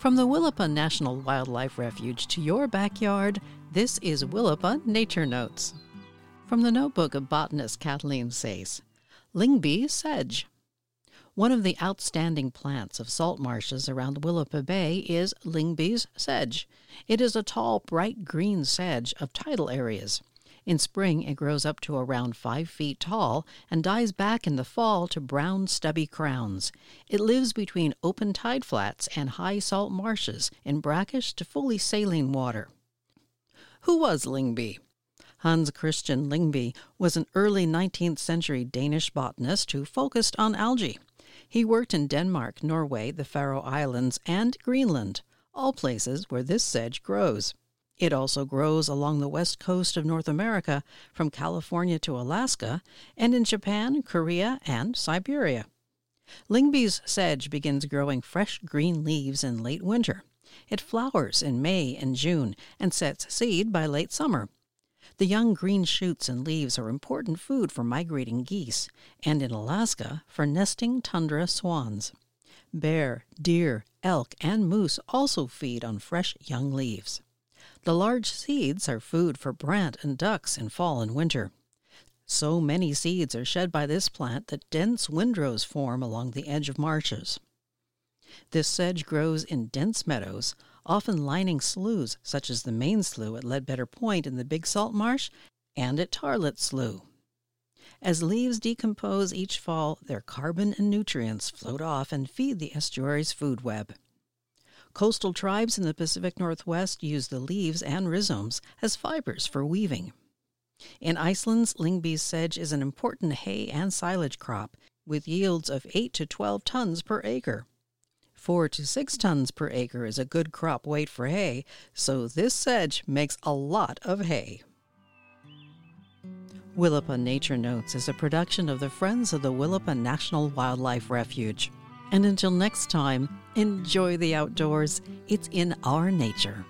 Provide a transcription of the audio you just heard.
From the Willapa National Wildlife Refuge to your backyard, this is Willapa Nature Notes. From the notebook of botanist Kathleen Sayce, Lyngbye sedge. One of the outstanding plants of salt marshes around Willapa Bay is Lyngbye's sedge. It is a tall, bright green sedge of tidal areas. In spring, it grows up to around five feet tall and dies back in the fall to brown, stubby crowns. It lives between open tide flats and high salt marshes in brackish to fully saline water. Who was Lyngbye? Hans Christian Lyngbye was an early 19th century Danish botanist who focused on algae. He worked in Denmark, Norway, the Faroe Islands, and Greenland, all places where this sedge grows. It also grows along the west coast of North America, from California to Alaska, and in Japan, Korea, and Siberia. Lyngbye's sedge begins growing fresh green leaves in late winter. It flowers in May and June and sets seed by late summer. The young green shoots and leaves are important food for migrating geese, and in Alaska for nesting tundra swans. Bear, deer, elk, and moose also feed on fresh young leaves. The large seeds are food for brant and ducks in fall and winter. So many seeds are shed by this plant that dense windrows form along the edge of marshes. This sedge grows in dense meadows, often lining sloughs such as the main slough at Leadbetter Point in the Big Salt Marsh and at Tarlatt Slough. As leaves decompose each fall, their carbon and nutrients float off and feed the estuary's food web. Coastal tribes in the Pacific Northwest use the leaves and rhizomes as fibers for weaving. In Iceland's Lyngbye's sedge is an important hay and silage crop with yields of 8 to 12 tons per acre. 4 to 6 tons per acre is a good crop weight for hay, so this sedge makes a lot of hay. Willapa Nature Notes is a production of the Friends of the Willapa National Wildlife Refuge. And until next time, enjoy the outdoors. It's in our nature.